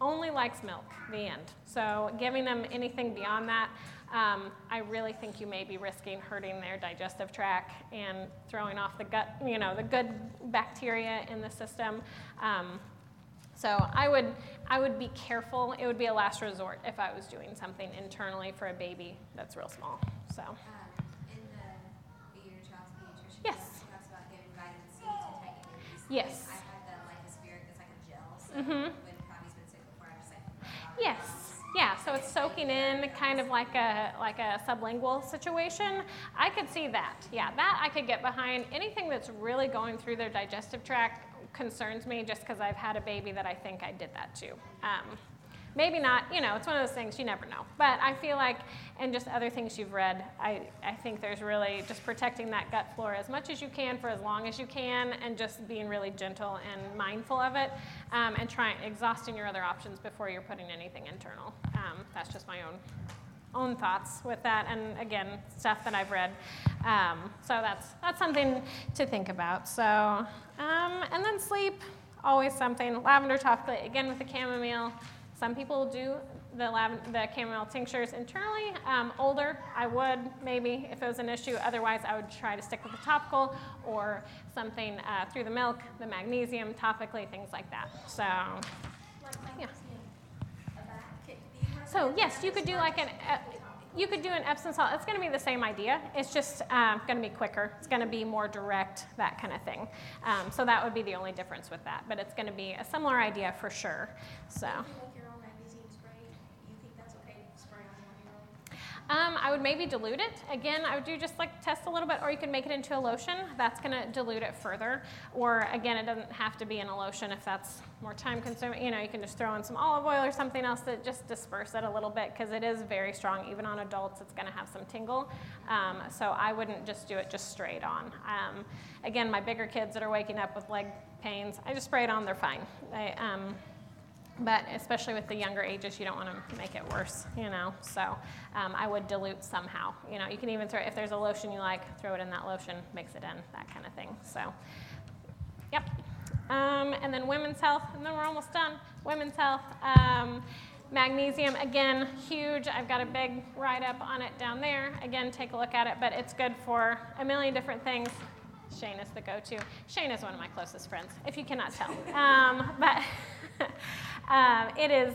Speaker 1: only likes milk. The end. So giving them anything beyond that, um, I really think you may be risking hurting their digestive tract and throwing off the gut, you know, the good bacteria in the system. Um, so I would, I would be careful. It would be a last resort if I was doing something internally for a baby that's real small. So
Speaker 4: Um, in the Be Your Child's Pediatrician,
Speaker 1: Yes.
Speaker 4: talks about giving vitamin C to tiny babies.
Speaker 1: Yes.
Speaker 4: I had the Lycosphere that's like a gel, so
Speaker 1: Mhm.
Speaker 4: when Connie's been sick before, I just like. put it on.
Speaker 1: yes, yeah. So it's soaking in, kind of like a like a sublingual situation. I could see that. Yeah, that I could get behind. Anything that's really going through their digestive tract concerns me, just because I've had a baby that I think I did that to. Um, maybe not. You know, it's one of those things you never know. But I feel like, and just other things you've read, I I think there's really just protecting that gut flora as much as you can for as long as you can, and just being really gentle and mindful of it, um, and trying exhausting your other options before you're putting anything internal. Um, that's just my own own thoughts with that, and again, stuff that I've read. Um, so that's that's something to think about. So, um, and then sleep, always something. Lavender chocolate, again with the chamomile. Some people do the, lav- the chamomile tinctures internally. Um, older, I would maybe if it was an issue. Otherwise, I would try to stick with the topical or something uh, through the milk, the magnesium topically, things like that. So, yeah. So yes, you could do like an, uh, you could do an Epsom salt. It's going to be the same idea. It's just um, going to be quicker. It's going to be more direct, that kind of thing. Um, so that would be the only difference with that. But it's going to be a similar idea for sure. So.
Speaker 5: If you make your own magnesium spray, you think that's okay to spray on one year old?
Speaker 1: Um, I would maybe dilute it. Again, I would do just like test a little bit, or you can make it into a lotion. That's going to dilute it further. Or again, it doesn't have to be in a lotion if that's more time consuming. You know, you can just throw in some olive oil or something else that just disperse it a little bit because it is very strong. Even on adults, it's going to have some tingle. Um, so I wouldn't just do it just straight on. Um, again, my bigger kids that are waking up with leg pains, I just spray it on. They're fine. Um, but especially with the younger ages, you don't want to make it worse, you know. So um, I would dilute somehow. You know, you can even throw if there's a lotion you like, throw it in that lotion, mix it in, that kind of thing. So, yep. Um, and then women's health, and then we're almost done. Women's health. Um, magnesium, again, huge. I've got a big write up on it down there. Again, take a look at it, but it's good for a million different things. Shane is the go to. Shane is one of my closest friends, if you cannot tell. Um, but um, it is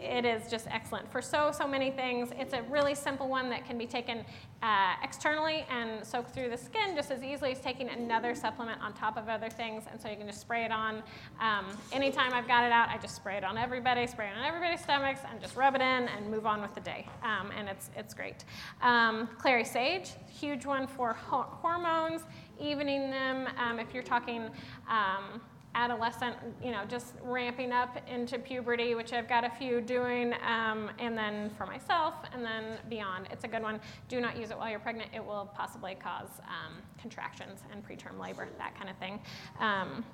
Speaker 1: it is just excellent for so, so many things. It's a really simple one that can be taken uh, externally and soak through the skin just as easily as taking another supplement on top of other things. And so you can just spray it on. Um, anytime I've got it out, I just spray it on everybody, spray it on everybody's stomachs, and just rub it in and move on with the day. Um, and it's, it's great. Um, clary sage, huge one for ho- hormones, evening them. Um, if you're talking, um, adolescent, you know, just ramping up into puberty, which I've got a few doing, um, and then for myself, and then beyond. It's a good one. Do not use it while you're pregnant. It will possibly cause um, contractions and preterm labor, that kind of thing. Um,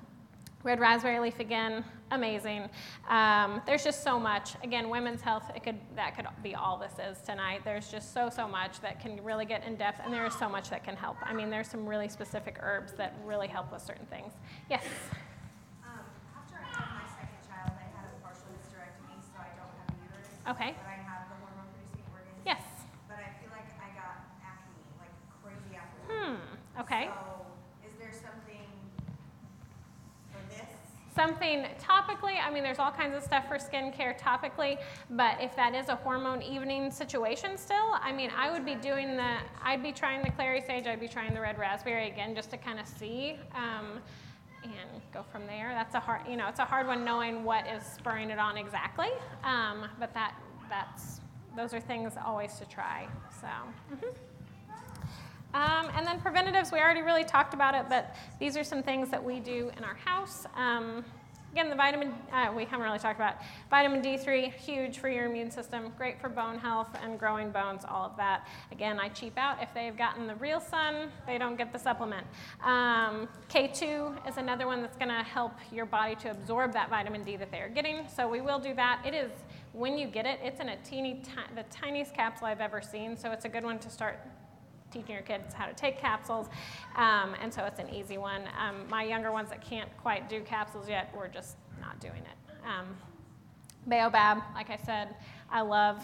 Speaker 1: Red raspberry leaf again, amazing. Um, there's just so much. Again, women's health, it could that could be all this is tonight. There's just so so much that can really get in depth, and there is so much that can help. I mean, there's some really specific herbs that really help with certain things. Yes.
Speaker 3: Um, after I had my second child, I had a partial hysterectomy, so I don't have a uterus.
Speaker 1: Okay.
Speaker 3: But I have the hormone producing organs.
Speaker 1: Yes.
Speaker 3: But I feel like I got acne, like crazy that.
Speaker 1: Hmm. Okay.
Speaker 3: So is there something for this?
Speaker 1: Something topically, I mean, there's all kinds of stuff for skincare topically, but if that is a hormone evening situation still, I mean, I would be doing the, I'd be trying the clary sage, I'd be trying the red raspberry again just to kind of see um, and go from there. That's a hard, you know, it's a hard one knowing what is spurring it on exactly, um, but that, that's, those are things always to try. So. mhm. Um, and then preventatives, we already really talked about it, but these are some things that we do in our house. Um, again, the vitamin, uh, we haven't really talked about. Vitamin D3, huge for your immune system, great for bone health and growing bones, all of that. Again, I cheap out. If they've gotten the real sun, they don't get the supplement. Um, K2 is another one that's going to help your body to absorb that vitamin D that they are getting. So we will do that. It is, when you get it, it's in a teeny, ti- the tiniest capsule I've ever seen. So it's a good one to start teaching your kids how to take capsules, um, and so it's an easy one. Um, my younger ones that can't quite do capsules yet, we're just not doing it. Um, Baobab, like I said, I love.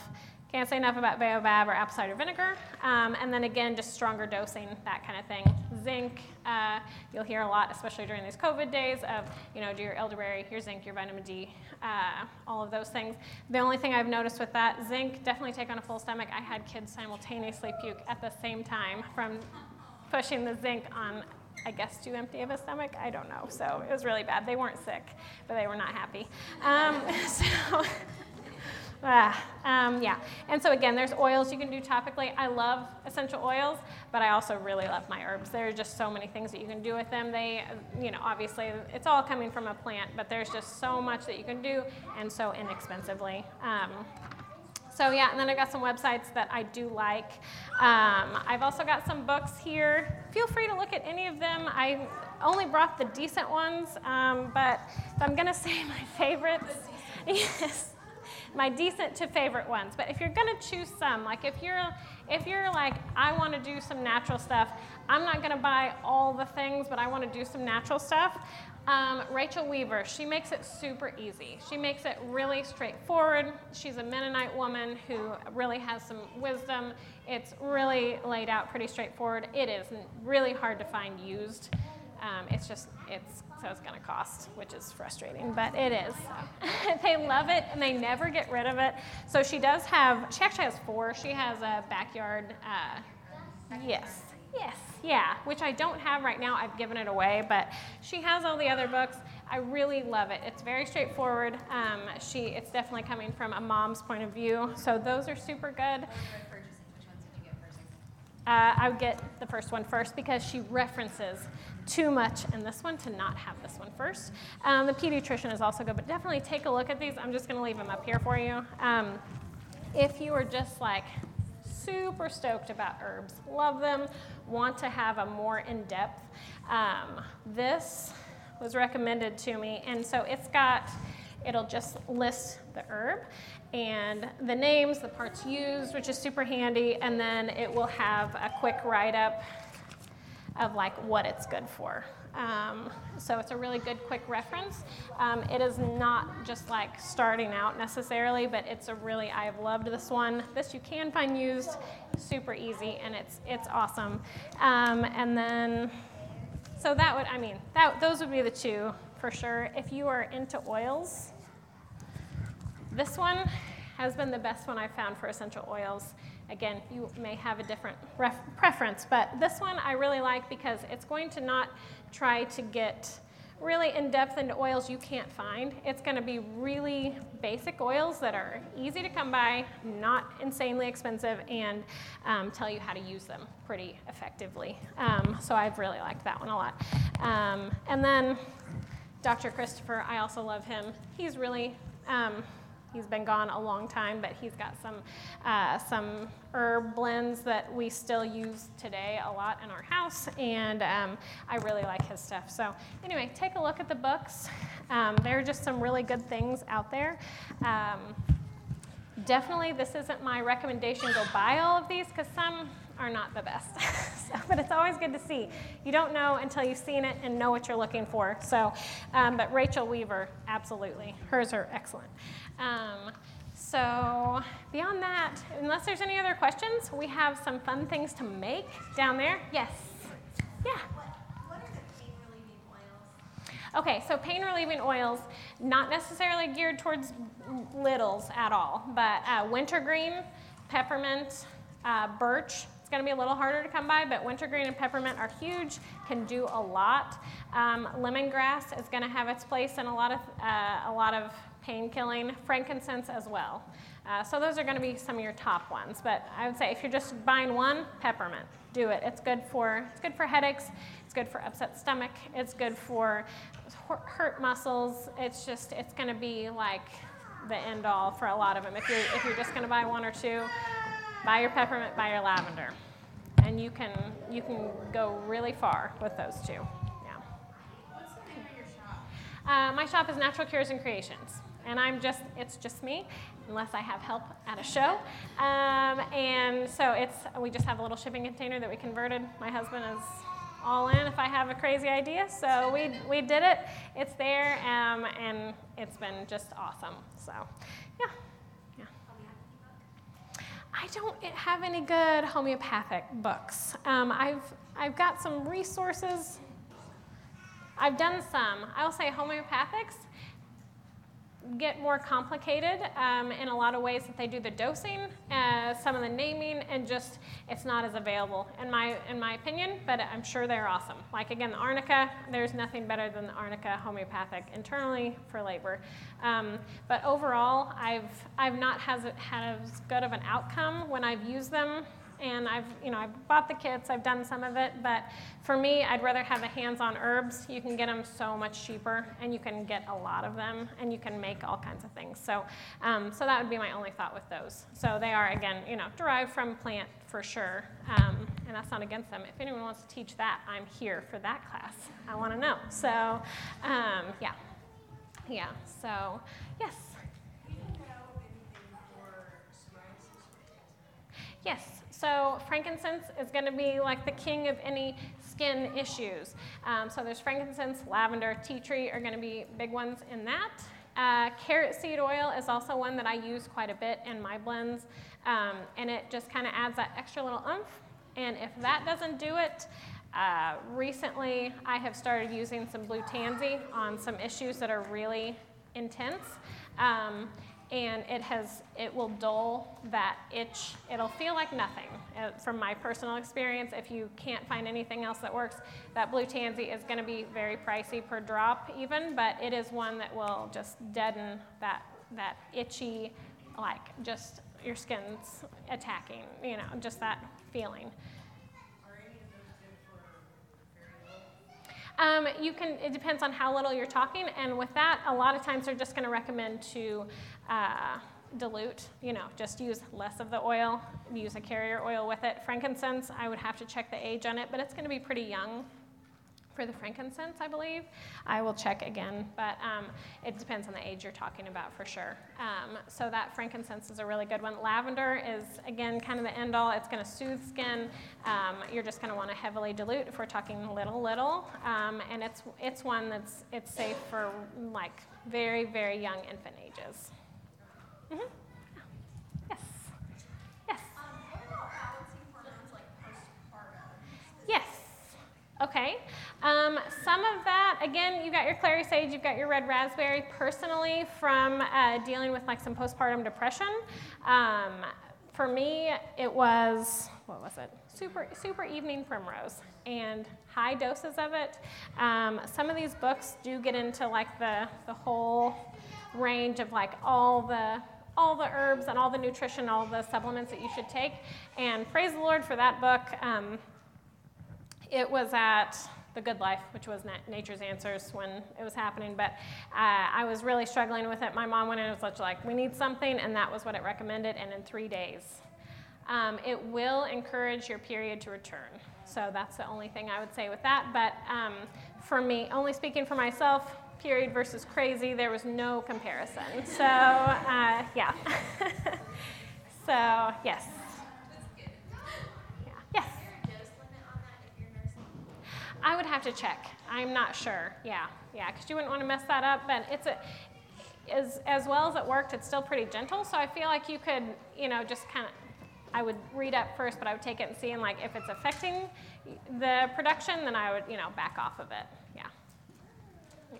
Speaker 1: Can't say enough about Baobab or apple cider vinegar. Um, and then again, just stronger dosing, that kind of thing. Zinc, uh, you'll hear a lot, especially during these COVID days, of, you know, do your elderberry, your zinc, your vitamin D, uh, all of those things. The only thing I've noticed with that, zinc, definitely take on a full stomach. I had kids simultaneously puke at the same time from pushing the zinc on I guess too empty of a stomach. I don't know. So it was really bad. They weren't sick, but they were not happy. Um, so. Ah, um, yeah, and so again, there's oils you can do topically. I love essential oils, but I also really love my herbs. There are just so many things that you can do with them. They, you know, obviously it's all coming from a plant, but there's just so much that you can do and so inexpensively. Um, so yeah, and then I've got some websites that I do like. Um, I've also got some books here. Feel free to look at any of them. I only brought the decent ones, um, but I'm gonna say my favorites, yes, my decent to favorite ones. But if you're gonna choose some, like if you're if you're like I want to do some natural stuff, I'm not gonna buy all the things, but I want to do some natural stuff. Um, Rachel Weaver, she makes it super easy. She makes it really straightforward. She's a Mennonite woman who really has some wisdom. It's really laid out pretty straightforward. It is really hard to find used. Um, it's just, it's, so it's going to cost, which is frustrating, but it is. they love it and they never get rid of it. So she does have, she actually has four. She has a backyard, uh, yes, yes, yeah, which I don't have right now. I've given it away, but she has all the other books. I really love it. It's very straightforward. Um, she, it's definitely coming from a mom's point of view. So those are super good. Uh, I would get the first one first because she references too much in this one to not have this one first. Um, the pediatrician is also good, but definitely take a look at these. I'm just going to leave them up here for you. Um, if you are just like super stoked about herbs, love them, want to have a more in depth, um, this was recommended to me, and so it's got. It'll just list the herb and the names, the parts used, which is super handy, and then it will have a quick write up of like what it's good for. Um, so it's a really good quick reference. Um, it is not just like starting out necessarily, but it's a really I've loved this one. This you can find used, super easy, and it's it's awesome. Um, and then, so that would I mean that those would be the two for sure. If you are into oils, this one has been the best one I've found for essential oils. Again, you may have a different ref- preference, but this one I really like because it's going to not try to get really in depth into oils you can't find. It's going to be really basic oils that are easy to come by, not insanely expensive, and um, tell you how to use them pretty effectively. Um, so I've really liked that one a lot. Um, and then Dr. Christopher, I also love him. He's really um, He's been gone a long time, but he's got some uh, some herb blends that we still use today a lot in our house, and um, I really like his stuff. So anyway, take a look at the books. Um, there are just some really good things out there. Um, definitely, this isn't my recommendation. Go buy all of these because some are not the best. so, but it's always good to see. You don't know until you've seen it and know what you're looking for. So, um, but Rachel Weaver, absolutely, hers are excellent. Um, so beyond that, unless there's any other questions, we have some fun things to make down there. Yes. Yeah.
Speaker 4: What are the pain relieving oils?
Speaker 1: Okay, so pain relieving oils, not necessarily geared towards littles at all, but uh, wintergreen, peppermint, uh, birch. It's going to be a little harder to come by, but wintergreen and peppermint are huge, can do a lot. Um, lemongrass is going to have its place in a lot of uh, a lot of pain killing. Frankincense as well. Uh, so those are going to be some of your top ones. But I would say if you're just buying one, peppermint. Do it. It's good for it's good for headaches. It's good for upset stomach. It's good for hurt muscles. It's just it's going to be like the end all for a lot of them. If you're if you're just going to buy one or two, buy your peppermint, buy your lavender, and you can you can go really far with those two. Yeah.
Speaker 2: What's the name of your shop?
Speaker 1: Uh, my shop is Natural Cures and Creations, and I'm just it's just me, unless I have help at a show. Um, and so it's we just have a little shipping container that we converted. My husband is all in if I have a crazy idea. So we, we did it. It's there, um, and it's been just awesome. So, yeah. yeah. I don't have any good homeopathic books. Um, I've, I've got some resources. I've done some. I'll say homeopathics get more complicated um, in a lot of ways that they do the dosing, uh, some of the naming, and just it's not as available in my in my opinion. But I'm sure they're awesome. Like again, the arnica, there's nothing better than the arnica homeopathic internally for labor. Um, but overall, I've I've not has had as good of an outcome when I've used them and I've, you know, I've bought the kits, I've done some of it, but for me, I'd rather have the hands-on herbs. You can get them so much cheaper, and you can get a lot of them, and you can make all kinds of things. So, um, so that would be my only thought with those. So they are again, you know, derived from plant for sure, um, and that's not against them. If anyone wants to teach that, I'm here for that class. I want to know. So, um, yeah, yeah. So, yes. Yes, so frankincense is going to be like the king of any skin issues. Um, so there's frankincense, lavender, tea tree are going to be big ones in that. Uh, carrot seed oil is also one that I use quite a bit in my blends, um, and it just kind of adds that extra little oomph. And if that doesn't do it, uh, recently I have started using some blue tansy on some issues that are really intense. Um, and it has it will dull that itch. It'll feel like nothing uh, from my personal experience. If you can't find anything else that works that blue tansy is going to be very pricey per drop even but it is one that will just deaden that that itchy like just your skin's attacking you know just that feeling Um, you can, it depends on how little you're talking, and with that, a lot of times they're just going to recommend to uh, dilute, you know, just use less of the oil, use a carrier oil with it. Frankincense, I would have to check the age on it, but it's going to be pretty young for the frankincense, I believe. I will check again, but um, it depends on the age you're talking about for sure. Um, so that frankincense is a really good one. Lavender is, again, kind of the end all. It's going to soothe skin. Um, you're just going to want to heavily dilute if we're talking little, little. Um, and it's, it's one that's it's safe for like very, very young infant ages. Mm-hmm. Yes. Yes.
Speaker 5: Um, what about balancing hormones like postpartum?
Speaker 1: Yes. Okay. Um, some of that, again, you've got your clary sage, you've got your red raspberry. Personally, from uh, dealing with like some postpartum depression, um, for me, it was what was it? Super, super evening primrose, and high doses of it. Um, some of these books do get into like the the whole range of like all the all the herbs and all the nutrition, all the supplements that you should take. And praise the Lord for that book. Um, it was at The Good Life, which was Nature's Answers when it was happening, but uh, I was really struggling with it. My mom went in and was like, we need something, and that was what it recommended, and in three days. Um, it will encourage your period to return. So that's the only thing I would say with that. But um, for me, only speaking for myself, period versus crazy, there was no comparison. So, uh, yeah. so, yes. I would have to check. I'm not sure. Yeah, yeah, because you wouldn't want to mess that up. But it's a, as as well as it worked, it's still pretty gentle. So I feel like you could, you know, just kind of. I would read up first, but I would take it and see, and like if it's affecting the production, then I would, you know, back off of it. Yeah. Yeah.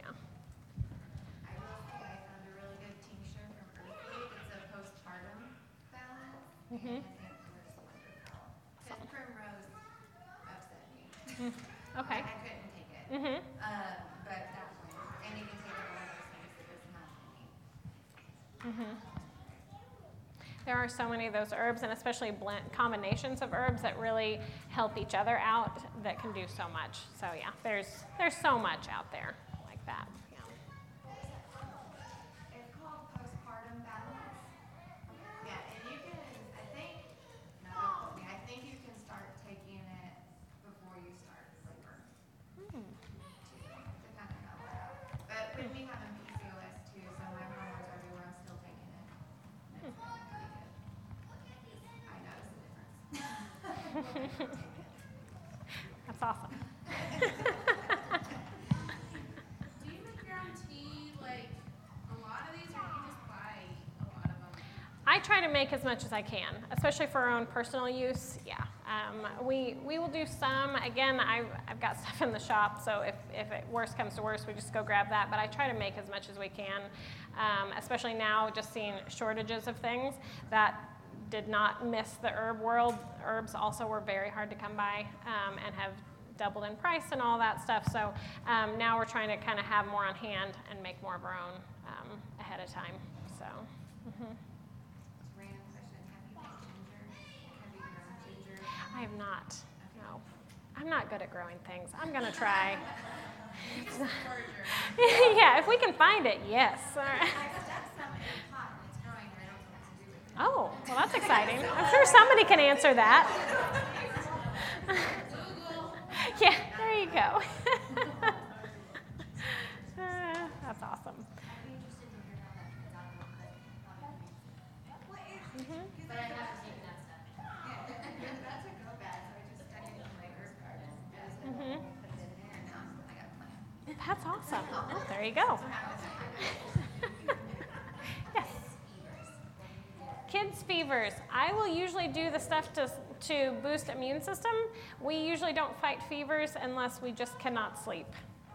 Speaker 1: Mm-hmm.
Speaker 2: I will say I found a really good tincture from Earthley. It's a postpartum balance. And it works wonderful. Because primrose upset me.
Speaker 1: Okay.
Speaker 2: I couldn't take it.
Speaker 1: Mhm.
Speaker 2: Uh, but that and you can take it one of those things that was not.
Speaker 1: Mhm. There are so many of those herbs, and especially blend combinations of herbs that really help each other out that can do so much. So yeah, there's there's so much out there like that.
Speaker 2: Make
Speaker 1: as much as I can, especially for our own personal use. Yeah, um, we we will do some. Again, I've, I've got stuff in the shop, so if if it worst comes to worst, we just go grab that. But I try to make as much as we can, um, especially now, just seeing shortages of things that did not miss the herb world. Herbs also were very hard to come by um, and have doubled in price and all that stuff. So um, now we're trying to kind of have more on hand and make more of our own um, ahead of time. So. mhm.
Speaker 2: Random question, have you made ginger? Have you grown ginger?
Speaker 1: I have not. No. I'm not good at growing things. I'm going to try. yeah, if we can find it, yes. All right.
Speaker 2: I stuck some in a pot and it's growing, and I don't know what to do with it.
Speaker 1: Oh, well, that's exciting. I'm sure somebody can answer that. yeah, there you go. Uh, that's awesome.
Speaker 4: I'd be interested to hear how that turns out real quick.
Speaker 1: Mhm.
Speaker 4: But I haven't taken that step.
Speaker 2: Yeah, that's a go bag, so I just stuck it in my herb garden. As it
Speaker 1: Mhm.
Speaker 2: put it in there, and now I got plants.
Speaker 1: That's awesome. There you go. yes. Kids' fevers. I will usually do the stuff to, to boost immune system. We usually don't fight fevers unless we just cannot sleep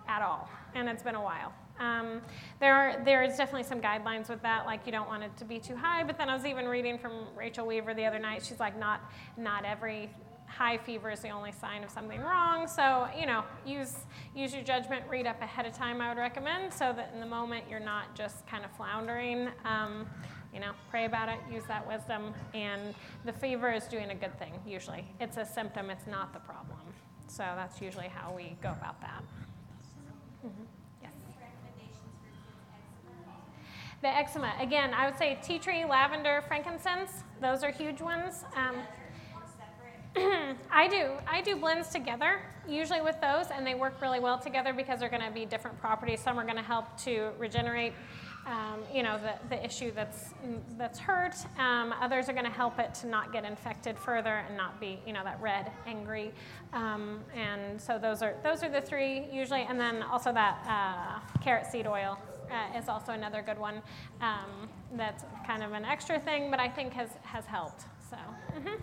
Speaker 1: at all, and it's been a while. Um, there are there is definitely some guidelines with that, like you don't want it to be too high. But then I was even reading from Rachel Weaver the other night. She's like, not not every high fever is the only sign of something wrong. So you know, use use your judgment. Read up ahead of time. I would recommend so that in the moment you're not just kind of floundering. Um, you know, pray about it, use that wisdom, and the fever is doing a good thing. Usually, it's a symptom. It's not the problem. So that's usually how we go about that. Mhm.
Speaker 4: Eczema?
Speaker 1: The eczema, again, I would say tea tree, lavender, frankincense. Those are huge ones. Um? I do. I do blends together, usually with those, and they work really well together because they're going to be different properties. Some are going to help to regenerate, um, you know, the, the issue that's that's hurt. Um, others are going to help it to not get infected further and not be, you know, that red, angry. Um, and so those are those are the three usually, and then also that uh, carrot seed oil. Uh, is also another good one. Um, that's kind of an extra thing, but I think has has helped. So. mhm.